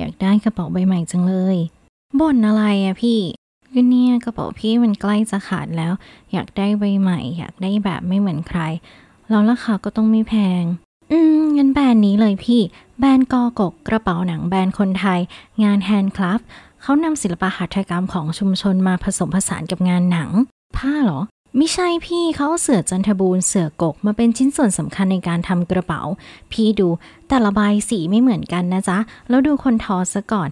อยากได้กระเป๋าใบใหม่จังเลยบ่นอะไรอะพี่ก็เนี่ยกระเป๋าพี่มันใกล้จะขาดแล้ว อยากได้ใบใหม่ อยากได้แบบไม่เหมือนใคร แล้วราคาก็ต้องไม่แพง อืมงั้นแบรนด์นี้เลยพี่ แบรนด์กอกกกระเป๋าหนังแบรนด์คนไทย งาน handcraft เขานำศิลปะหัตถกรรมของชุมชนมาผสมผสานกับงานหนัง ผ้าเหรอ ไม่ใช่พี่เขาเอาเสื่อจันทบูรณ์เสื่อกกมาเป็นชิ้นส่วนสำคัญในการทำกระเป๋า พี่ดูแต่ละใบสีไม่เหมือนกันนะจ๊ะ แล้วดูคนทอซะก่อน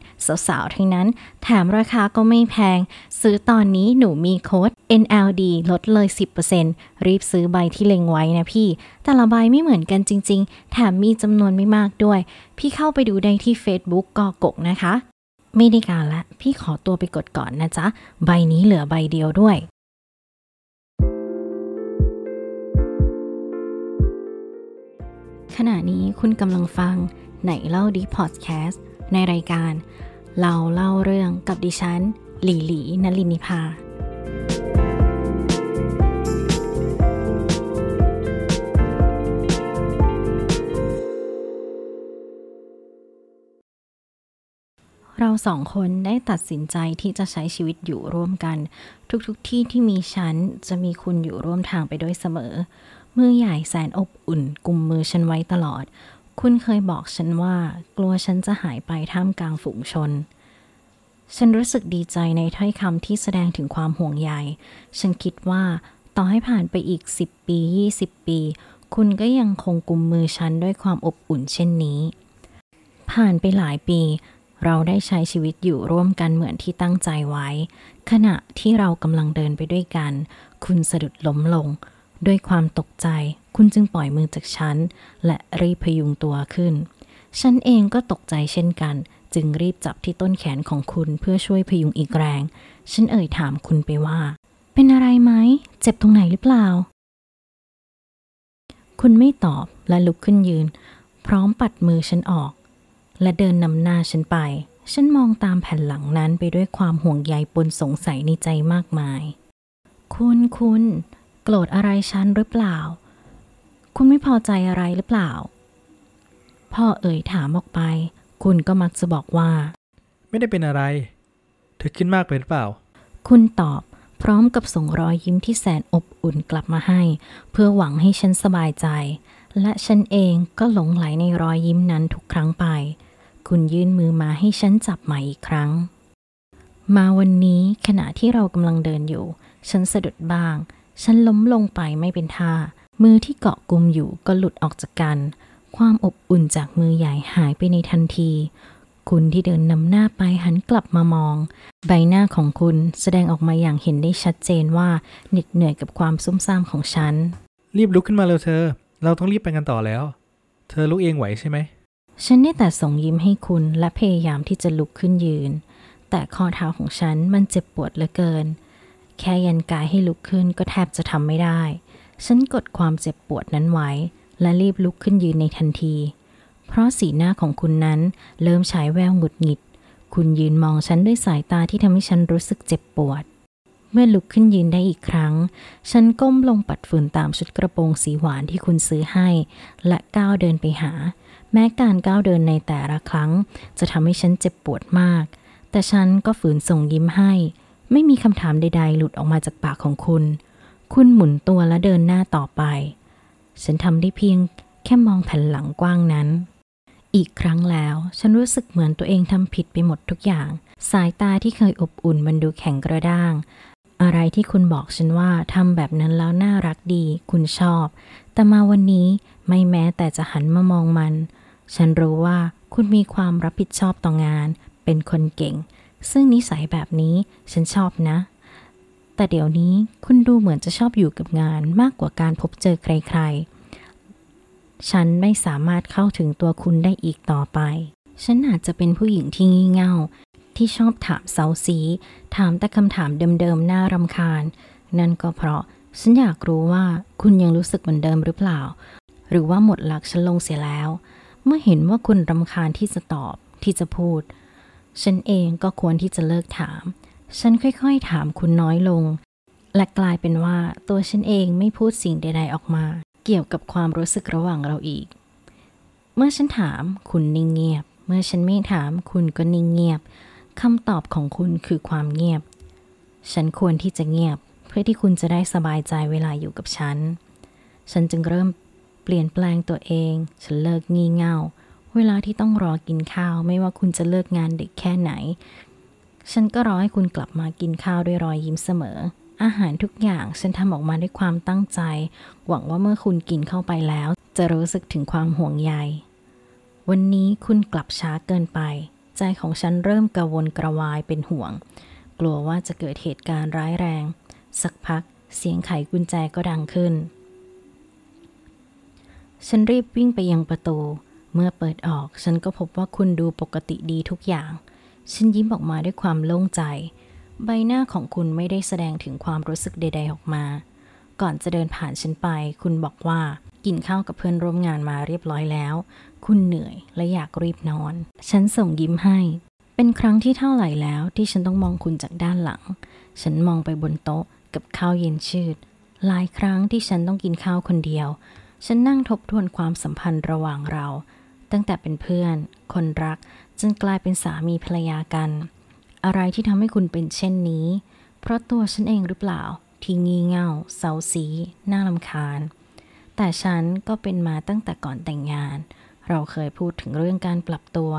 สาวๆทั้งนั้น แถมราคาก็ไม่แพง ซื้อตอนนี้หนูมีโค้ด NLD ลดเลย 10%รีบซื้อใบที่เล็งไว้นะพี่ แต่ละใบไม่เหมือนกันจริง ๆ แถมมีจำนวนไม่มากด้วย พี่เข้าไปดูได้ที่ Facebook กอกกนะคะ ไม่ได้การละ พี่ขอตัวไปกดก่อนนะจ๊ะ ใบนี้เหลือใบเดียวด้วย ขณะนี้คุณกำลังฟังไหนเล่าดีพอดแคสต์ในรายการ เราเล่าเรื่องกับดิฉัน หลีหลีนลินิพาเราสองคนได้ตัดสินใจที่จะใช้ชีวิตอยู่ร่วมกัน ทุกๆทที่ที่มีฉันจะมีคุณอยู่ร่วมทางไปด้วยเสมอ มือใหญ่แสนอบอุ่นกุมมือฉันไว้ตลอด คุณเคยบอกฉันว่า กลัวฉันจะหายไปท่ามกลางฝูงชน ฉันรู้สึกดีใจในถ้อยคำที่แสดงถึงความห่วงใย ฉันคิดว่าต่อให้ผ่านไปอีก 10 ปี 20 ปี คุณก็ยังคงกุมมือฉันด้วยความอบอุ่นเช่นนี้ ผ่านไปหลายปี เราได้ใช้ชีวิตอยู่ร่วมกันเหมือนที่ตั้งใจไว้ ขณะที่เรากำลังเดินไปด้วยกัน คุณสะดุดล้มลง ด้วยความตกใจ คุณจึงปล่อยมือจากฉัน และรีบพยุงตัวขึ้น ฉันเองก็ตกใจเช่นกัน จึงรีบจับที่ต้นแขนของคุณเพื่อช่วยพยุงอีกแรง ฉันเอ่ยถามคุณไปว่า เป็นอะไรไหม เจ็บตรงไหนหรือเปล่า คุณไม่ตอบและลุกขึ้นยืน พร้อมปัดมือฉันออก และเดินนำหน้าฉันไป ฉันมองตามแผ่นหลังนั้นไปด้วยความห่วงใยปนสงสัยในใจมากมาย คุณคุณ รธอะไรฉันหรือเปล่า คุณไม่พอใจอะไรหรือเปล่า พ่อเอ่ยถามออกไป คุณก็มักจะบอกว่า ไม่ได้เป็นอะไร เธอคิดมากไปหรือเปล่า คุณตอบพร้อมกับส่งรอยยิ้มที่แสนอบอุ่นกลับมาให้ เพื่อหวังให้ฉันสบายใจ และฉันเองก็หลงไหลในรอยยิ้มนั้นทุกครั้งไป คุณยื่นมือมาให้ฉันจับใหม่อีกครั้ง มาวันนี้ขณะที่เรากำลังเดินอยู่ ฉันสะดุดบ้าง ฉันล้มลงไปไม่เป็นท่า มือที่เกาะกุมอยู่ก็หลุดออกจากกัน ความอบอุ่นจากมือใหญ่หายไปในทันที คุณที่เดินนำหน้าไปหันกลับมามอง ใบหน้าของคุณแสดงออกมาอย่างเห็นได้ชัดเจนว่าเหน็ดเหนื่อยกับความซุ่มซ่ามของฉัน รีบลุกขึ้นมาเร็วเธอ เราต้องรีบไปกันต่อแล้ว เธอลุกเองไหวใช่ไหม ฉันได้แต่ส่งยิ้มให้คุณและพยายามที่จะลุกขึ้นยืน แต่ข้อเท้าของฉันมันเจ็บปวดเหลือเกิน แค่ยันกายให้ลุกขึ้นก็แทบจะทำไม่ได้ ฉันกดความเจ็บปวดนั้นไว้ และรีบลุกขึ้นยืนในทันที เพราะสีหน้าของคุณนั้นเริ่มฉายแววหงุดหงิด คุณยืนมองฉันด้วยสายตาที่ทำให้ฉันรู้สึกเจ็บปวด เมื่อลุกขึ้นยืนได้อีกครั้ง ฉันก้มลงปัดฝุ่นตามชุดกระโปรงสีหวานที่คุณซื้อให้ และก้าวเดินไปหา แม้การก้าวเดินในแต่ละครั้ง จะทำให้ฉันเจ็บปวดมาก แต่ฉันก็ฝืนส่งยิ้มให้ ไม่มีคำถามใด ๆ หลุดออกมาจากปากของคุณ คุณหมุนตัวและเดินหน้าต่อไป ฉันทำได้เพียงแค่มองแผ่นหลังกว้างนั้น อีกครั้งแล้ว ฉันรู้สึกเหมือนตัวเองทำผิดไปหมดทุกอย่าง สายตาที่เคยอบอุ่นมันดูแข็งกระด้าง อะไรที่คุณบอกฉันว่าทำแบบนั้นแล้วน่ารักดี คุณชอบ แต่มาวันนี้ไม่แม้แต่จะหันมามองมัน ฉันรู้ว่าคุณมีความรับผิดชอบต่องาน เป็นคนเก่ง ซึ่งนิสัยแบบนี้ฉันชอบนะ แต่เดี๋ยวนี้คุณดูเหมือนจะชอบอยู่กับงานมากกว่าการพบเจอใครๆ ฉันไม่สามารถเข้าถึงตัวคุณได้อีกต่อไป ฉันอาจจะเป็นผู้หญิงที่งี่เง่า ที่ชอบถามเซาซี ถามแต่คำถามเดิมๆ น่ารำคาญ นั่นก็เพราะฉันอยากรู้ว่าคุณยังรู้สึกเหมือนเดิมหรือเปล่า หรือว่าหมดหลักฉันลงเสียแล้ว เมื่อเห็นว่าคุณรำคาญที่จะตอบที่จะพูด ฉันเองก็ควรที่จะเลิกถาม ฉันค่อยๆถามคุณน้อยลง และกลายเป็นว่าตัวฉันเองไม่พูดสิ่งใด ๆออกมา เกี่ยวกับความรู้สึกระหว่างเราอีก เมื่อฉันถามคุณนิ่งเงียบ เมื่อฉันไม่ถามคุณก็นิ่งเงียบคำตอบของคุณคือความเงียบ ฉันควรที่จะเงียบ เพื่อที่คุณจะได้สบายใจเวลาอยู่กับฉัน ฉันจึงเริ่มเปลี่ยนแปลงตัวเอง ฉันเลิกงี่เง่า เวลาที่ต้องรอกินข้าวไม่ว่าคุณจะเลิกงานดึกแค่ไหน ฉันก็รอให้คุณกลับมากินข้าวด้วยรอยยิ้มเสมอ อาหารทุกอย่างฉันทำออกมาด้วยความตั้งใจ หวังว่าเมื่อคุณกินเข้าไปแล้ว จะรู้สึกถึงความห่วงใย วันนี้คุณกลับช้าเกินไป ใจของฉันเริ่มกระวนกระวายเป็นห่วง กลัวว่าจะเกิดเหตุการณ์ร้ายแรง สักพักเสียงไขกุญแจก็ดังขึ้น ฉันรีบวิ่งไปยังประตู เมื่อเปิดออกฉันก็พบว่าคุณดูปกติดีทุกอย่าง ฉันยิ้มออกมาด้วยความโล่งใจ ใบหน้าของคุณไม่ได้แสดงถึงความรู้สึกใด ๆ ออกมา ก่อนจะเดินผ่านฉันไป คุณบอกว่ากินข้าวกับเพื่อนร่วมงานมาเรียบร้อยแล้ว คุณเหนื่อยและอยากรีบนอน ฉันส่งยิ้มให้ เป็นครั้งที่เท่าไหร่แล้วที่ฉันต้องมองคุณจากด้านหลัง ฉันมองไปบนโต๊ะกับข้าวเย็นชืด หลายครั้งที่ฉันต้องกินข้าวคนเดียว ฉันนั่งทบทวนความสัมพันธ์ระหว่างเรา ตั้งแต่เป็นเพื่อน คนรัก จนกลายเป็นสามีภรรยากัน อะไรที่ทำให้คุณเป็นเช่นนี้ เพราะตัวฉันเองหรือเปล่า ที่งี่เง่าเซาซีน่าลำคาญ แต่ฉันก็เป็นมาตั้งแต่ก่อนแต่งงาน เราเคยพูดถึงเรื่องการปรับตัว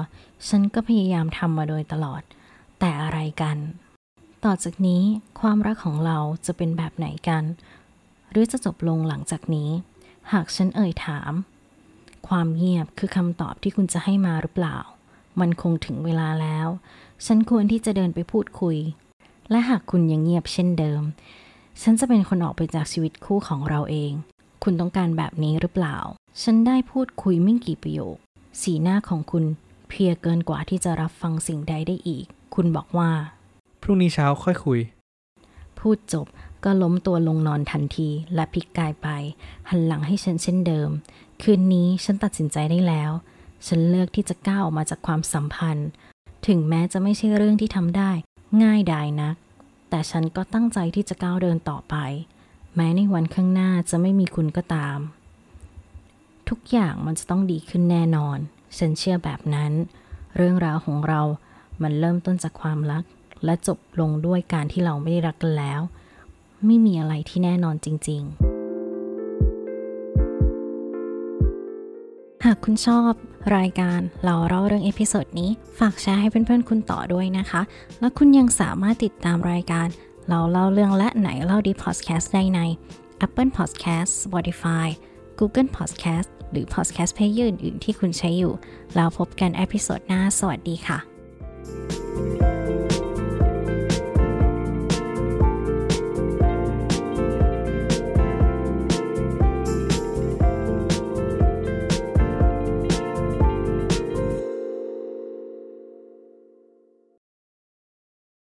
ฉันก็พยายามทำมาโดยตลอด แต่อะไรกัน ต่อจากนี้ความรักของเราจะเป็นแบบไหนกัน หรือจะจบลงหลังจากนี้ หากฉันเอ่ยถาม ความเงียบคือคำตอบที่คุณจะให้มาหรือเปล่า มันคงถึงเวลาแล้ว ฉันควรที่จะเดินไปพูดคุย และหากคุณยังเงียบเช่นเดิม ฉันจะเป็นคนออกไปจากชีวิตคู่ของเราเอง คุณต้องการแบบนี้หรือเปล่า ฉันได้พูดคุยไม่กี่ประโยค สีหน้าของคุณเพลียเกินกว่าที่จะรับฟังสิ่งใดได้อีก คุณบอกว่า พรุ่งนี้เช้าค่อยคุย พูดจบก็ล้มตัวลงนอนทันทีและพลิกกายไป หันหลังให้ฉันเช่นเดิม คืนนี้ฉันตัดสินใจได้แล้ว ฉันเลือกที่จะก้าวออกมาจากความสัมพันธ์ ถึงแม้จะไม่ใช่เรื่องที่ทำได้ ง่ายดายนัก แต่ฉันก็ตั้งใจที่จะก้าวเดินต่อไป แม้ในวันข้างหน้าจะไม่มีคุณก็ตาม ทุกอย่างมันจะต้องดีขึ้นแน่นอน ฉันเชื่อแบบนั้น เรื่องราวของเรามันเริ่มต้นจากความรัก และจบลงด้วยการที่เราไม่ได้รักกันแล้ว ไม่มีอะไรที่แน่นอนจริง ๆ หากคุณชอบรายการเราเล่าเรื่อง episode นี้ ฝากแชร์ให้เพื่อนๆคุณต่อด้วยนะคะ และคุณยังสามารถติดตามรายการ เราเล่าเรื่องและไหนเล่าดีพอดแคสต์ได้ใน Apple Podcast Spotify Google Podcast หรือ Podcast Player อื่นๆที่คุณใช้อยู่ แล้วพบกันเอพิโซดหน้า สวัสดีค่ะ